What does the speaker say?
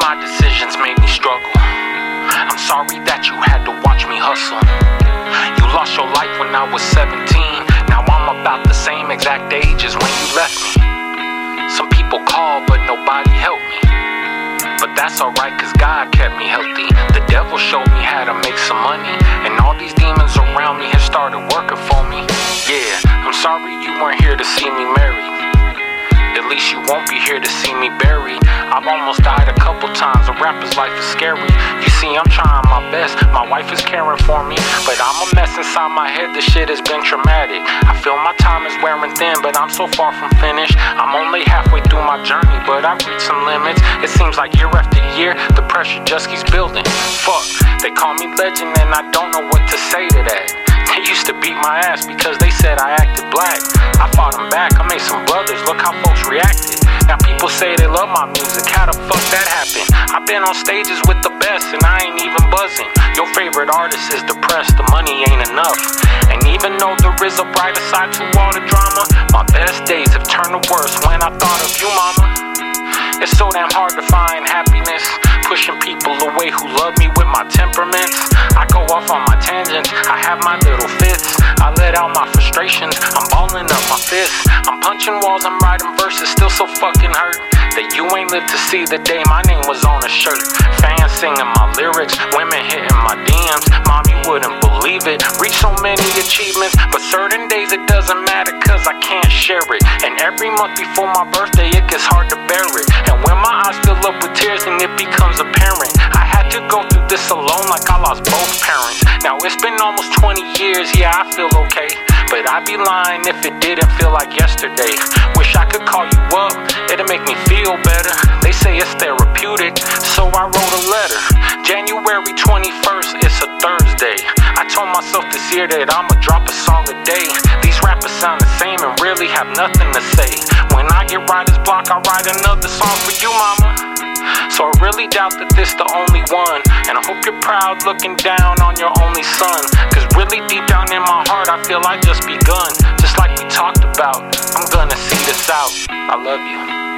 my decisions made me struggle. I'm sorry that you had to watch me hustle. You lost your life when I was 17. Now I'm about the same exact age as when you left me. Some people call, but nobody helped me. But that's alright, cause God kept me healthy. The devil showed me how to make some money. And all these demons around me have started working for me. Yeah, I'm sorry you weren't here to see me married. Least you won't be here to see me buried. I've almost died a couple times. A rapper's life is scary. You see, I'm trying my best. My wife is caring for me. But I'm a mess inside my head. This shit has been traumatic. I feel my time is wearing thin, but I'm so far from finished. I'm only halfway through my journey, but I've reached some limits. It seems like year after year, the pressure just keeps building. Fuck, they call me legend, and I don't know what to say to that. They used to beat my ass because they said I acted black. I fought them back, say they love my music, how the fuck that happened? I've been on stages with the best and I ain't even buzzing. Your favorite artist is depressed, the money ain't enough. And even though there is a brighter side to all the drama, my best days have turned to worse when I thought of you, mama. It's so damn hard to find happiness. Pushing people away who love me with my temperaments. I go off on my tangents, I have my little fits. I let out my frustrations, I'm balling up my fists. I'm punching walls, I'm writing verses, still so fucking hurt. That you ain't lived to see the day my name was on a shirt. Fans singing my lyrics, women hitting my DMs. Mom, you wouldn't believe it. Reach so many achievements, but certain days it doesn't matter cause I can't share it. And every month before my birthday, it gets hard to bear it. And when my eyes fill up with tears and it becomes apparent, I go through this alone like I lost both parents. Now it's been almost 20 years, yeah, I feel okay. But I'd be lying if it didn't feel like yesterday. Wish I could call you up, it'd make me feel better. They say it's therapeutic, so I wrote a letter. January 21st, it's a Thursday. I told myself this year that I'ma drop a song a day. These rappers sound the same and really have nothing to say. When I get writer's block, I write another song for you, mama. So I really doubt that this the only one. And I hope you're proud looking down on your only son. Cause really deep down in my heart, I feel I just begun. Just like we talked about, I'm gonna see this out. I love you.